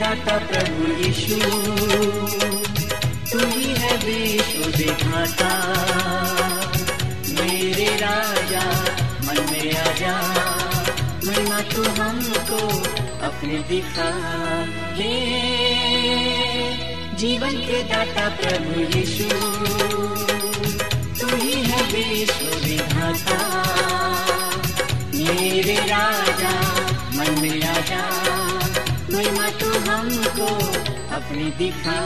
दाता प्रभु यीशु तू ही है विश्व विधाता। मेरे राजा में महिमा तू हमको अपने दिखा हे जीवन के दाता प्रभु यीशु, तू ही है विश्व विधाता मेरे राजा, मन में आजा महिमा तू हमको अपनी दिखा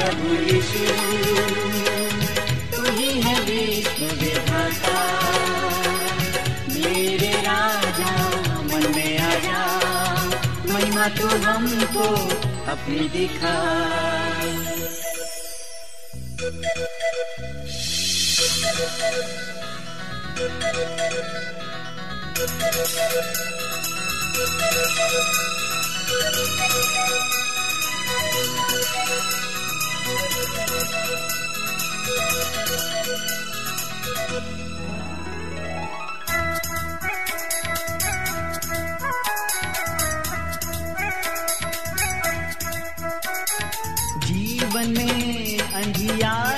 प्रभु यीशु तू ही है विश्व विधाता मेरे राजा मन में आजा महिमा तू हमको अपनी दिखा जीवन में अंधियारा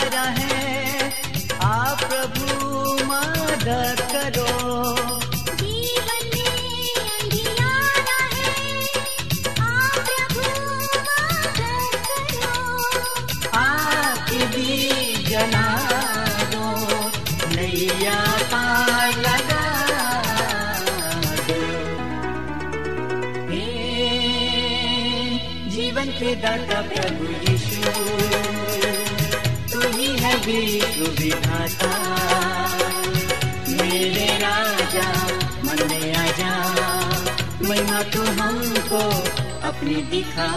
दाता प्रभु यीशु। तू ही है विश्व विधाता। मेरे राजा मन में आजा महिमा तू हमको अपनी दिखा।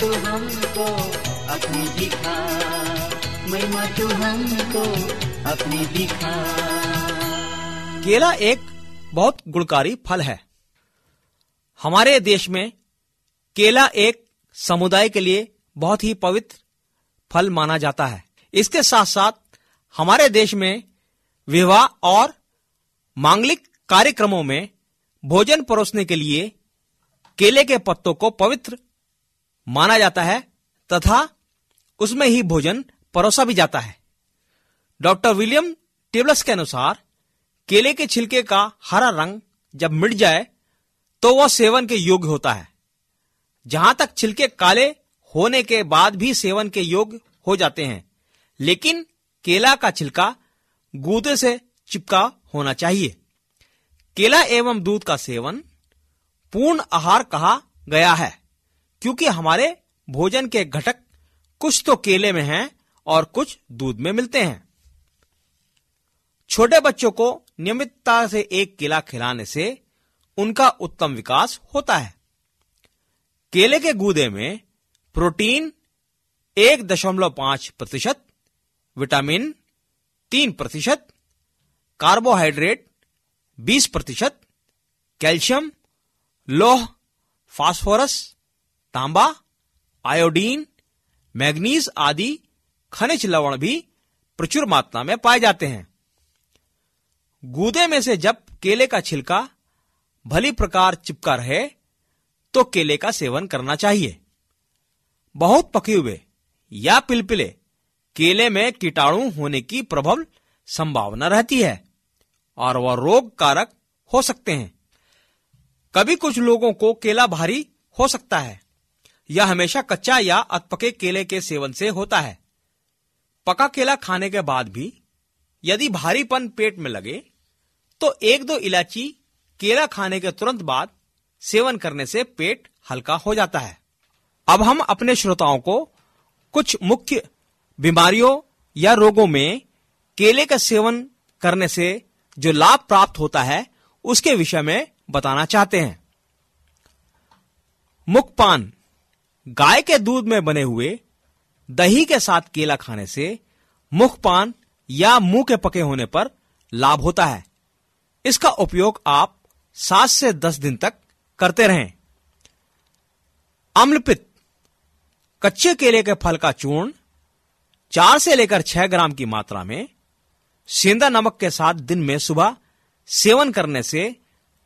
तू हमको अपनी दिखा। महिमा तू हमको अपनी दिखा। केला एक बहुत गुणकारी फल है। हमारे देश में केला एक समुदाय के लिए बहुत ही पवित्र फल माना जाता है। इसके साथ साथ हमारे देश में विवाह और मांगलिक कार्यक्रमों में भोजन परोसने के लिए केले के पत्तों को पवित्र माना जाता है, तथा उसमें ही भोजन परोसा भी जाता है। डॉक्टर विलियम टेबलस के अनुसार, केले के छिलके का हरा रंग जब मिट जाए तो वह सेवन के योग्य होता है। जहाँ तक छिलके काले होने के बाद भी सेवन के योग्य हो जाते हैं, लेकिन केला का छिलका गूदे से चिपका होना चाहिए। केला एवं दूध का सेवन पूर्ण आहार कहा गया है। क्योंकि हमारे भोजन के घटक कुछ तो केले में हैं और कुछ दूध में मिलते हैं। छोटे बच्चों को नियमितता से एक केला खिलाने से उनका उत्तम विकास होता है। केले के गूदे में प्रोटीन एक दशमलव पाँच प्रतिशत, विटामिन तीन प्रतिशत, कार्बोहाइड्रेट बीस प्रतिशत, कैल्शियम, लोह, फास्फोरस तांबा, आयोडीन, मैग्नीज आदि खनिज लवण भी प्रचुर मात्रा में पाए जाते हैं। गूदे में से जब केले का छिलका भली प्रकार चिपका रहे तो केले का सेवन करना चाहिए। बहुत पके हुए या पिलपिले केले में कीटाणु होने की प्रबल संभावना रहती है और वह रोग कारक हो सकते हैं। कभी कुछ लोगों को केला भारी हो सकता है। यह हमेशा कच्चा या अधपके केले के सेवन से होता है। पका केला खाने के बाद भी यदि भारीपन पेट में लगे तो एक दो इलायची केला खाने के तुरंत बाद सेवन करने से पेट हल्का हो जाता है। अब हम अपने श्रोताओं को कुछ मुख्य बीमारियों या रोगों में केले का सेवन करने से जो लाभ प्राप्त होता है, उसके विषय में बताना चाहते हैं। मुखपान गाय के दूध में बने हुए दही के साथ केला खाने से मुखपान या मुँह के पके होने पर लाभ होता है। इसका उपयोग आप सात से दस दिन तक करते रहें। अम्लपित कच्चे केले के फल का चूर्ण चार से लेकर छह ग्राम की मात्रा में सेंधा नमक के साथ दिन में सुबह सेवन करने से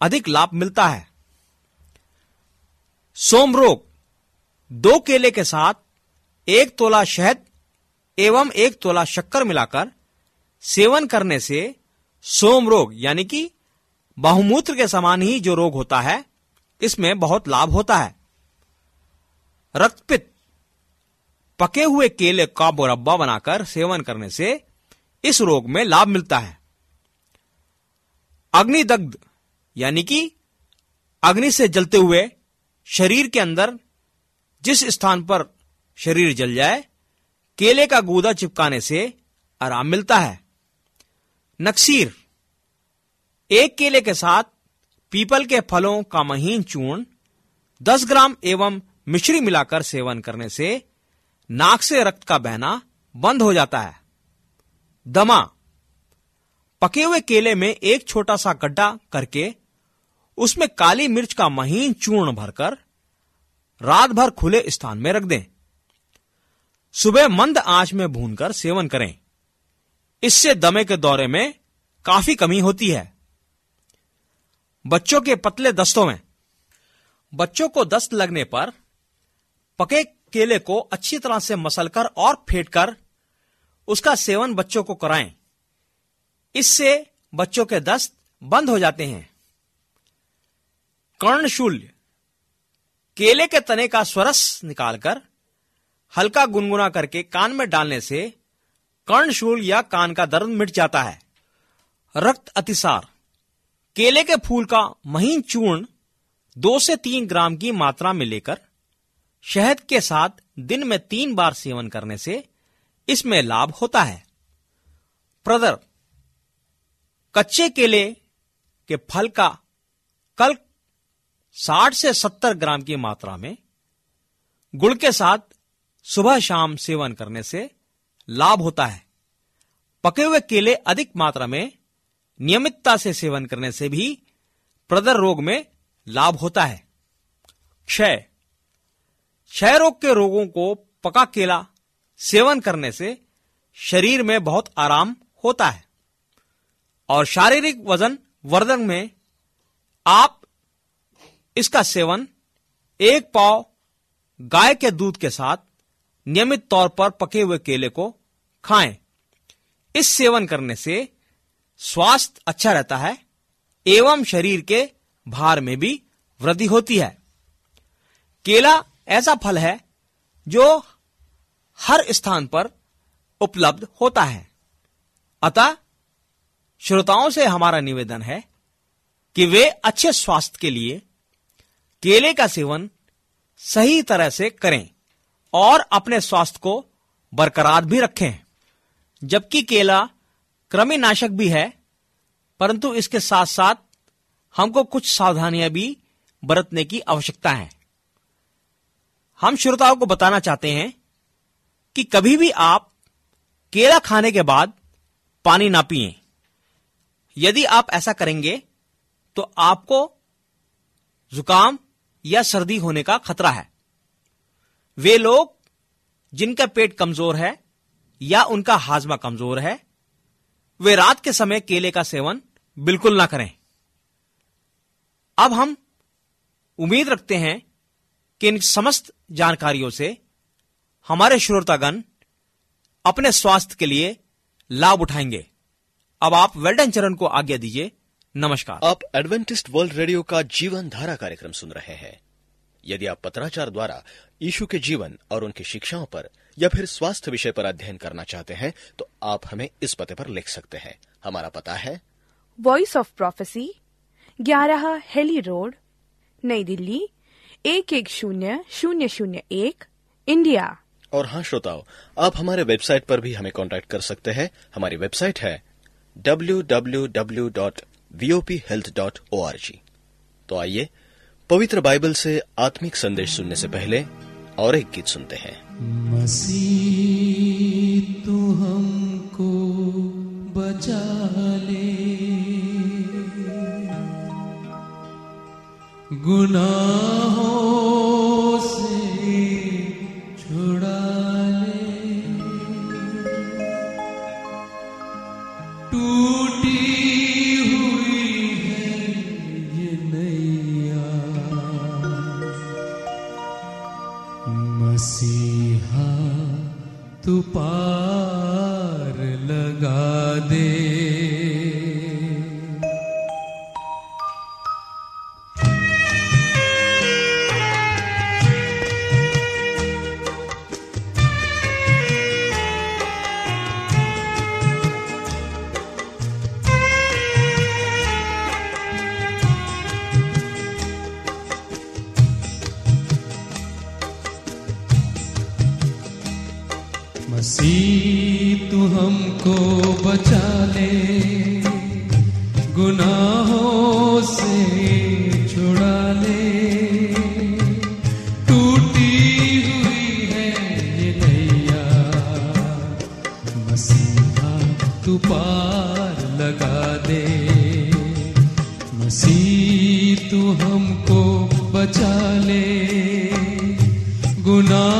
अधिक लाभ मिलता है। सोम रोग दो केले के साथ एक तोला शहद एवं एक तोला शक्कर मिलाकर सेवन करने से सोम रोग, यानी कि बहुमूत्र के समान ही जो रोग होता है, इसमें बहुत लाभ होता है। रक्तपित पके हुए केले का मुरब्बा बनाकर सेवन करने से इस रोग में लाभ मिलता है। अग्निदग्ध, यानी कि अग्नि से जलते हुए शरीर के अंदर जिस स्थान पर शरीर जल जाए, केले का गूदा चिपकाने से आराम मिलता है। नक्सीर, एक केले के साथ पीपल के फलों का महीन चूर्ण 10 ग्राम एवं मिश्री मिलाकर सेवन करने से नाक से रक्त का बहना बंद हो जाता है। दमा, पके हुए केले में एक छोटा सा गड्ढा करके उसमें काली मिर्च का महीन चूर्ण भरकर रात भर खुले स्थान में रख दें। सुबह मंद आँच में भूनकर सेवन करें। इससे दमे के दौरे में काफ़ी कमी होती है। बच्चों के पतले दस्तों में। बच्चों को दस्त लगने पर पके केले को अच्छी तरह से मसलकर और फेंटकर उसका सेवन बच्चों को कराएँ। इससे बच्चों के दस्त बंद हो जाते हैं। कर्णशूल्य केले के तने का स्वरस निकालकर हल्का गुनगुना करके कान में डालने से कर्णशूल या कान का दर्द मिट जाता है। रक्त अतिसार। केले के फूल का महीन चूर्ण दो से तीन ग्राम की मात्रा में लेकर शहद के साथ दिन में तीन बार सेवन करने से इसमें लाभ होता है। प्रदर कच्चे केले के फल का कल 60 से 70 ग्राम की मात्रा में गुड़ के साथ सुबह शाम सेवन करने से लाभ होता है। पके हुए केले अधिक मात्रा में नियमितता से सेवन करने से भी प्रदर रोग में लाभ होता है। क्षय। क्षय रोग के रोगों को पका केला सेवन करने से शरीर में बहुत आराम होता है। और शारीरिक वज़न वर्धन में आप इसका सेवन एक पाव गाय के दूध के साथ नियमित तौर पर पके हुए केले को खाएँ। इस सेवन करने से स्वास्थ्य अच्छा रहता है एवं शरीर के भार में भी वृद्धि होती है। केला ऐसा फल है जो हर स्थान पर उपलब्ध होता है। अतः श्रोताओं से हमारा निवेदन है कि वे अच्छे स्वास्थ्य के लिए केले का सेवन सही तरह से करें और अपने स्वास्थ्य को बरकरार भी रखें। जबकि केला कृमिनाशक भी है, परंतु इसके साथ साथ हमको कुछ सावधानियाँ भी बरतने की आवश्यकता है। हम श्रोताओं को बताना चाहते हैं कि कभी भी आप केला खाने के बाद पानी ना पिए। यदि आप ऐसा करेंगे तो आपको जुकाम या सर्दी होने का खतरा है। वे लोग, जिनका पेट कमज़ोर है या उनका हाजमा कमज़ोर है, वे रात के समय केले का सेवन बिल्कुल ना करें। अब हम उम्मीद रखते हैं कि इन समस्त जानकारियों से हमारे श्रोतागण अपने स्वास्थ्य के लिए लाभ उठाएँगे। अब आप वेल्डन चरण को आज्ञा दीजिए। नमस्कार। आप एडवेंटिस्ट वर्ल्ड रेडियो का जीवन धारा कार्यक्रम सुन रहे हैं। यदि आप पत्राचार द्वारा यीशु के जीवन और उनकी शिक्षाओं पर या फिर स्वास्थ्य विषय पर अध्ययन करना चाहते हैं तो आप हमें इस पते पर लिख सकते हैं। हमारा पता है। वॉइस ऑफ़ प्रोफेसी ग्यारह हेली रोड नई दिल्ली एक एक शून्य शून्य शून्य एक इंडिया। और हाँ श्रोताओं आप हमारे वेबसाइट पर भी हमें कांटेक्ट कर सकते हैं। हमारी वेबसाइट है www.vophealth.org तो आइए, पवित्र बाइबल से आत्मिक संदेश सुनने से पहले और एक गीत सुनते हैं। मसीह, तू हमको बचा ले। गुनाहों लगा बचा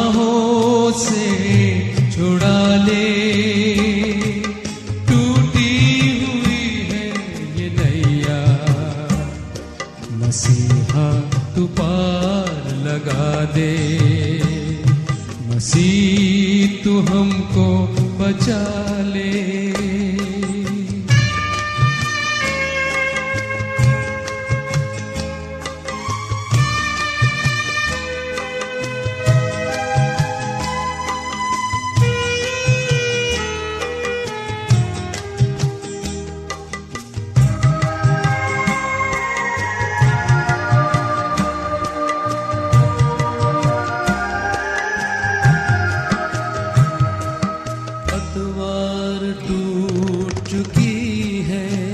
है।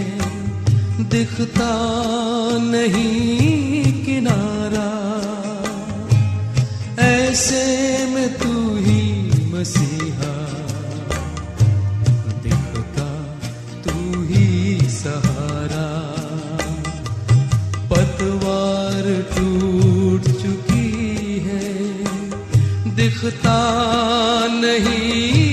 दिखता नहीं किनारा। ऐसे में तू ही मसीहा। दिखता तू ही सहारा। पतवार टूट चुकी है। दिखता नहीं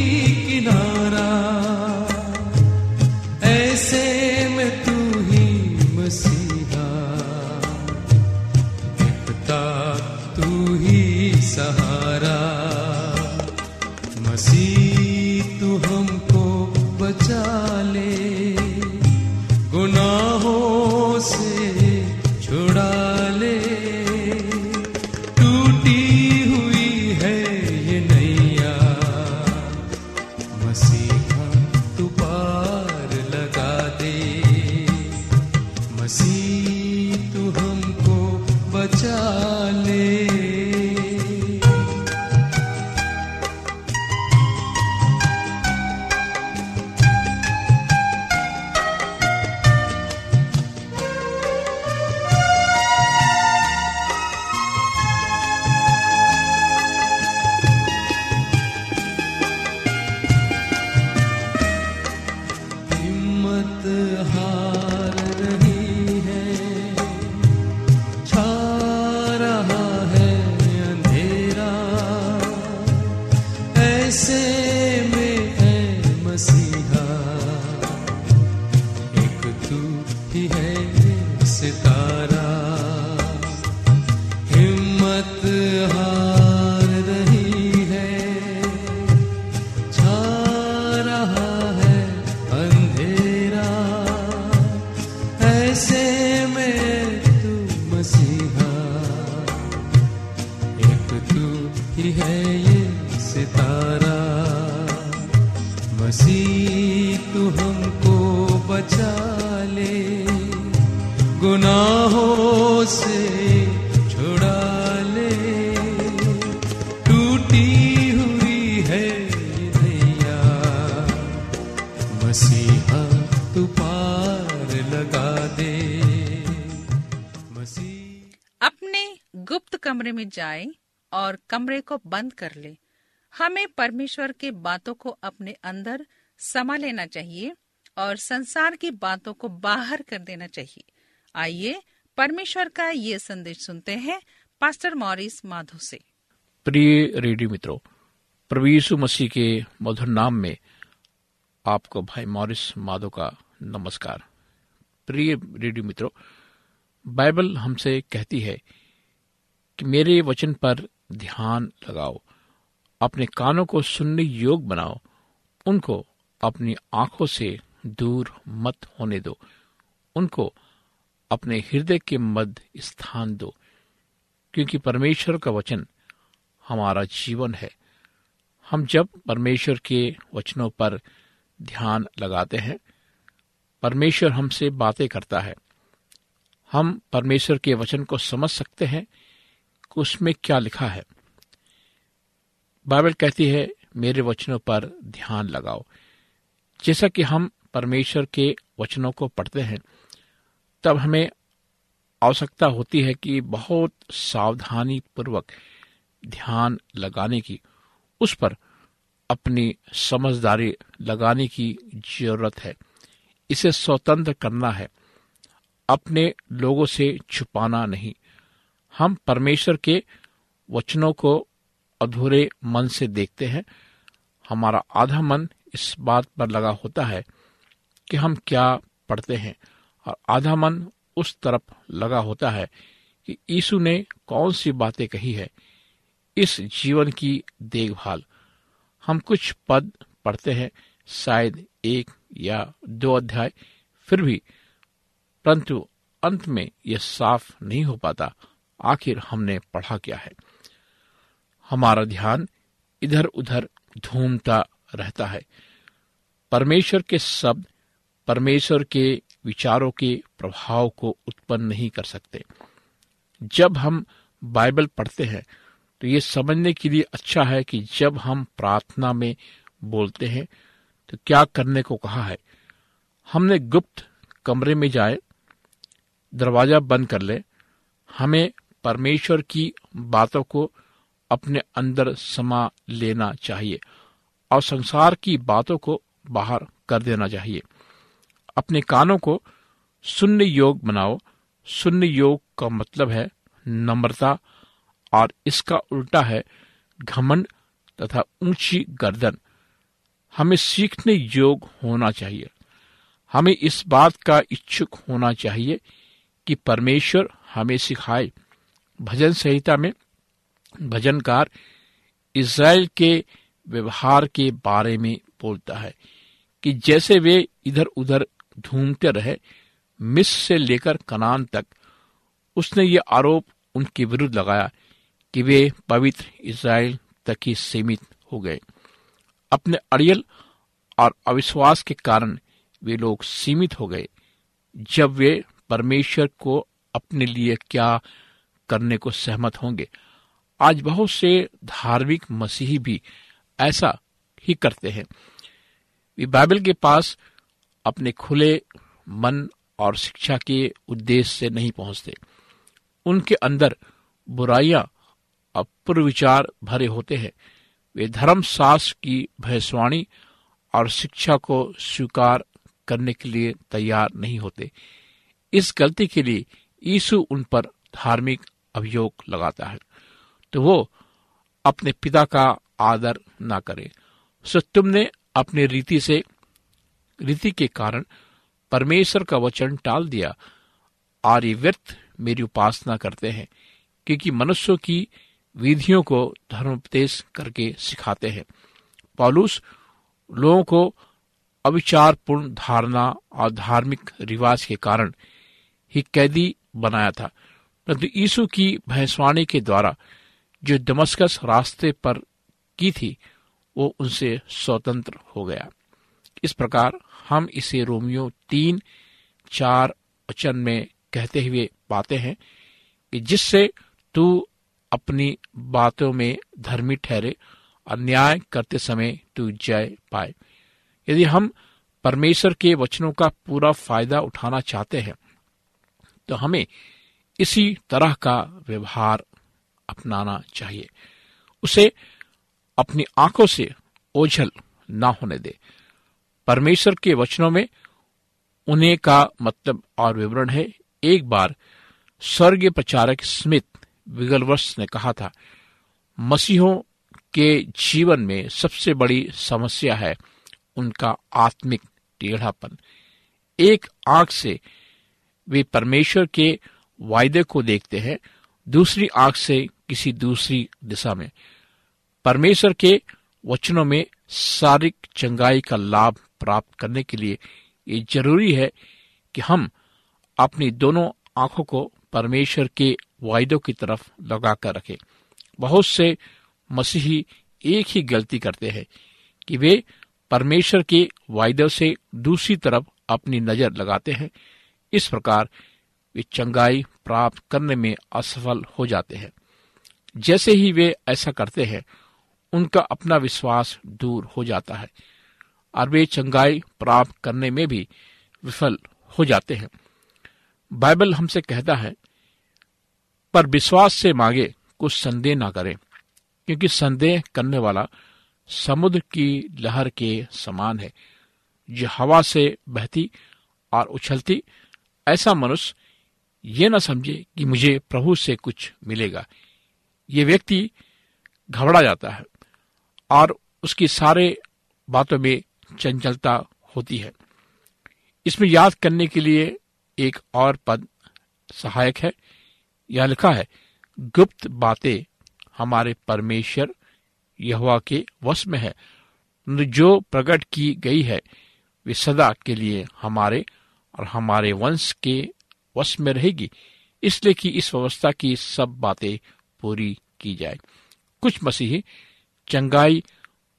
कमरे को बंद कर ले। हमें परमेश्वर के बातों को अपने अंदर समा लेना चाहिए और संसार की बातों को बाहर कर देना चाहिए। आइए परमेश्वर का ये संदेश सुनते हैं पास्टर मॉरिस माधो से। प्रिय रेडियो मित्रों यीशु मसीह के मधुर नाम में आपको भाई मॉरिस माधो का नमस्कार। प्रिय रेडियो मित्रों, बाइबल हमसे कहती है कि मेरे वचन पर ध्यान लगाओ, अपने कानों को सुनने योग बनाओ, उनको अपनी आँखों से दूर मत होने दो, उनको अपने हृदय के मध्य स्थान दो, क्योंकि परमेश्वर का वचन हमारा जीवन है। हम जब परमेश्वर के वचनों पर ध्यान लगाते हैं, परमेश्वर हमसे बातें करता है। हम परमेश्वर के वचन को समझ सकते हैं उसमें क्या लिखा है? बाइबल कहती है, मेरे वचनों पर ध्यान लगाओ। जैसा कि हम परमेश्वर के वचनों को पढ़ते हैं, तब हमें आवश्यकता होती है कि बहुत सावधानी पूर्वक ध्यान लगाने की, उस पर अपनी समझदारी लगाने की ज़रूरत है। इसे स्वतंत्र करना है। अपने लोगों से छुपाना नहीं। हम परमेश्वर के वचनों को अधूरे मन से देखते हैं। हमारा आधा मन इस बात पर लगा होता है कि हम क्या पढ़ते हैं और आधा मन उस तरफ़ लगा होता है कि यीशु ने कौन सी बातें कही है। इस जीवन की देखभाल। हम कुछ पद पढ़ते हैं, शायद एक या दो अध्याय, फिर भी, परंतु अंत में यह साफ़ नहीं हो पाता। आखिर हमने पढ़ा क्या है? हमारा ध्यान इधर उधर घूमता रहता है। परमेश्वर के शब्द, परमेश्वर के विचारों के प्रभाव को उत्पन्न नहीं कर सकते। जब हम बाइबल पढ़ते हैं तो ये समझने के लिए अच्छा है कि जब हम प्रार्थना में बोलते हैं तो क्या करने को कहा है? हमने गुप्त कमरे में जाए, दरवाज़ा बंद कर ले, हमें परमेश्वर की बातों को अपने अंदर समा लेना चाहिए और संसार की बातों को बाहर कर देना चाहिए। अपने कानों को सुनने योग बनाओ। सुनने योग का मतलब है नम्रता और इसका उल्टा है घमंड तथा ऊँची गर्दन। हमें सीखने योग होना चाहिए। हमें इस बात का इच्छुक होना चाहिए कि परमेश्वर हमें सिखाए भजन संहिता में भजनकार इज़राइल के व्यवहार के बारे में बोलता है कि जैसे वे इधर उधर घूमते रहे मिस से लेकर कनान तक, उसने ये आरोप उनके विरुद्ध लगाया कि वे पवित्र इज़राइल तक ही सीमित हो गए। अपने अड़ियल और अविश्वास के कारण वे लोग सीमित हो गए। जब वे परमेश्वर को अपने लिए क्या करने को सहमत होंगे। आज बहुत से धार्मिक मसीही भी ऐसा ही करते हैं। वे बाइबल के पास अपने खुले मन और शिक्षा के उद्देश्य से नहीं पहुँचते। उनके अंदर बुराइयाँ और पूर्व विचार भरे होते हैं। वे धर्म शास्त्र की भविष्यवाणी और शिक्षा को स्वीकार करने के लिए तैयार नहीं होते। इस गलती के लिए यीशु उन पर धार्मिक अभियोग लगाता है। तो वो अपने पिता का आदर ना करे। सो तुमने अपने रीति से, रीति के कारण परमेश्वर का वचन टाल दिया। और ये व्यर्थ मेरी उपासना करते हैं, क्योंकि मनुष्यों की विधियों को धर्मोपदेश करके सिखाते हैं। पॉलुस लोगों को अविचारपूर्ण धारणा और धार्मिक रिवाज के कारण ही कैदी बनाया था। परंतु यीशु की भैंसवाणी के द्वारा जो दमस्कस रास्ते पर की थी, वो उनसे स्वतंत्र हो गया। इस प्रकार हम इसे रोमियो तीन, चार वचन में कहते हुए पाते हैं कि जिससे तू अपनी बातों में धर्मी ठहरे और न्याय करते समय तू जय पाए। यदि हम परमेश्वर के वचनों का पूरा फ़ायदा उठाना चाहते हैं तो हमें इसी तरह का व्यवहार अपनाना चाहिए। उसे अपनी आँखों से ओझल ना होने दे। परमेश्वर के वचनों में उन्हें का मतलब और विवरण है। एक बार स्वर्गीय प्रचारक स्मिथ विगलवर्ष ने कहा था, मसीहों के जीवन में सबसे बड़ी समस्या है उनका आत्मिक टेढ़ापन। एक आँख से वे परमेश्वर के वायदे को देखते हैं, दूसरी आँख से किसी दूसरी दिशा में। परमेश्वर के वचनों में शारीरिक चंगाई का लाभ प्राप्त करने के लिए ये ज़रूरी है कि हम अपनी दोनों आँखों को परमेश्वर के वायदों की तरफ़ लगा कर रखें। बहुत से मसीही एक ही गलती करते हैं कि वे परमेश्वर के वायदों से दूसरी तरफ़ अपनी नज़र लगाते हैं। इस प्रकार वे चंगाई प्राप्त करने में असफल हो जाते हैं। जैसे ही वे ऐसा करते हैं, उनका अपना विश्वास दूर हो जाता है और वे चंगाई प्राप्त करने में भी विफल हो जाते हैं। बाइबल हमसे कहता है, पर विश्वास से मांगे कुछ संदेह ना करें, क्योंकि संदेह करने वाला समुद्र की लहर के समान है। जो हवा से बहती और उछलती, ऐसा मनुष्य ये न समझे कि मुझे प्रभु से कुछ मिलेगा। ये व्यक्ति घबरा जाता है और उसकी सारे बातों में चंचलता होती है। इसमें याद करने के लिए एक और पद सहायक है। यह लिखा है, गुप्त बातें हमारे परमेश्वर यहोवा के वश में है। जो प्रकट की गई है, वे सदा के लिए हमारे और हमारे वंश के वश में रहेगी। इसलिए कि इस व्यवस्था की सब बातें पूरी की जाए। कुछ मसीही चंगाई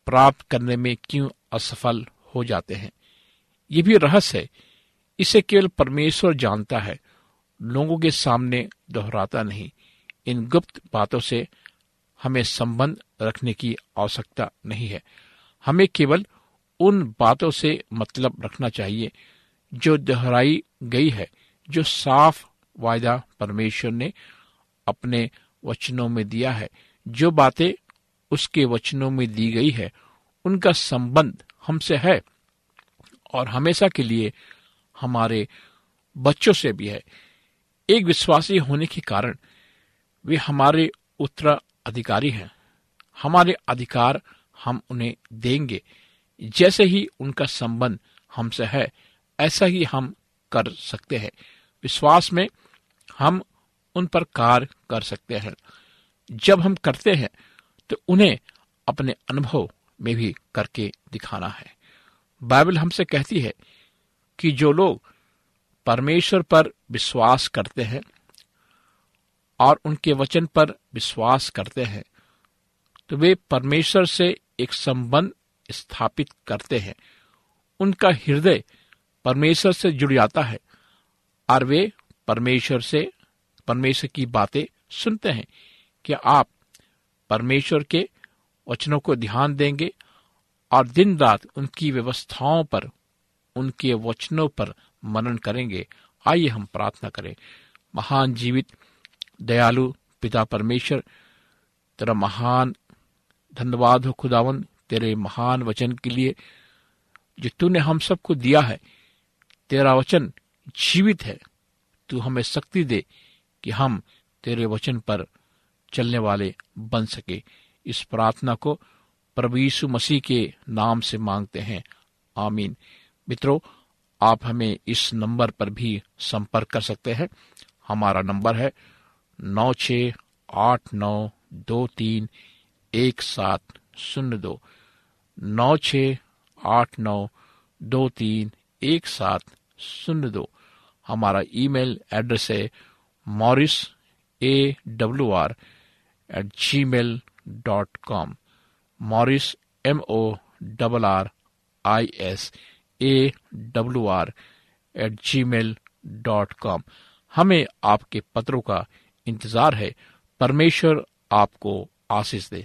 प्राप्त करने में क्यों असफल हो जाते हैं? ये भी रहस्य है। इसे केवल परमेश्वर जानता है, लोगों के सामने दोहराता नहीं। इन गुप्त बातों से हमें संबंध रखने की आवश्यकता नहीं है। हमें केवल उन बातों से मतलब रखना चाहिए जो दोहराई गई है। जो साफ़ वायदा परमेश्वर ने अपने वचनों में दिया है, जो बातें उसके वचनों में दी गई है, उनका संबंध हमसे है और हमेशा के लिए हमारे बच्चों से भी है। एक विश्वासी होने के कारण वे हमारे उत्तराधिकारी हैं। हमारे अधिकार हम उन्हें देंगे। जैसे ही उनका संबंध हमसे है, ऐसा ही हम कर सकते हैं। विश्वास में हम उन पर कार्य कर सकते हैं। जब हम करते हैं तो उन्हें अपने अनुभव में भी करके दिखाना है। बाइबल हमसे कहती है कि जो लोग परमेश्वर पर विश्वास करते हैं और उनके वचन पर विश्वास करते हैं तो वे परमेश्वर से एक संबंध स्थापित करते हैं। उनका हृदय परमेश्वर से जुड़ जाता है। और वे परमेश्वर से, परमेश्वर की बातें सुनते हैं कि आप परमेश्वर के वचनों को ध्यान देंगे और दिन रात उनकी व्यवस्थाओं पर, उनके वचनों पर मनन करेंगे। आइए हम प्रार्थना करें। महान जीवित, दयालु पिता परमेश्वर, तेरा महान धन्यवाद हो खुदावन, तेरे महान वचन के लिए जो तूने हम सबको दिया है, तेरा वचन जीवित है, तू हमें शक्ति दे कि हम तेरे वचन पर चलने वाले बन सके। इस प्रार्थना को प्रभु यीशु मसीह के नाम से मांगते हैं। आमीन। मित्रों, आप हमें इस नंबर पर भी संपर्क कर सकते हैं। हमारा नंबर है नौ छ आठ नौ दो तीन एक सात शून्य दो। नौ छ आठ नौ दो तीन एक सात शून्य दो। हमारा ईमेल एड्रेस है Morris A W R at Gmail dot com Morris M O double R I S A W R at Gmail dot com हमें आपके पत्रों का इंतज़ार है। परमेश्वर आपको आशीष दे।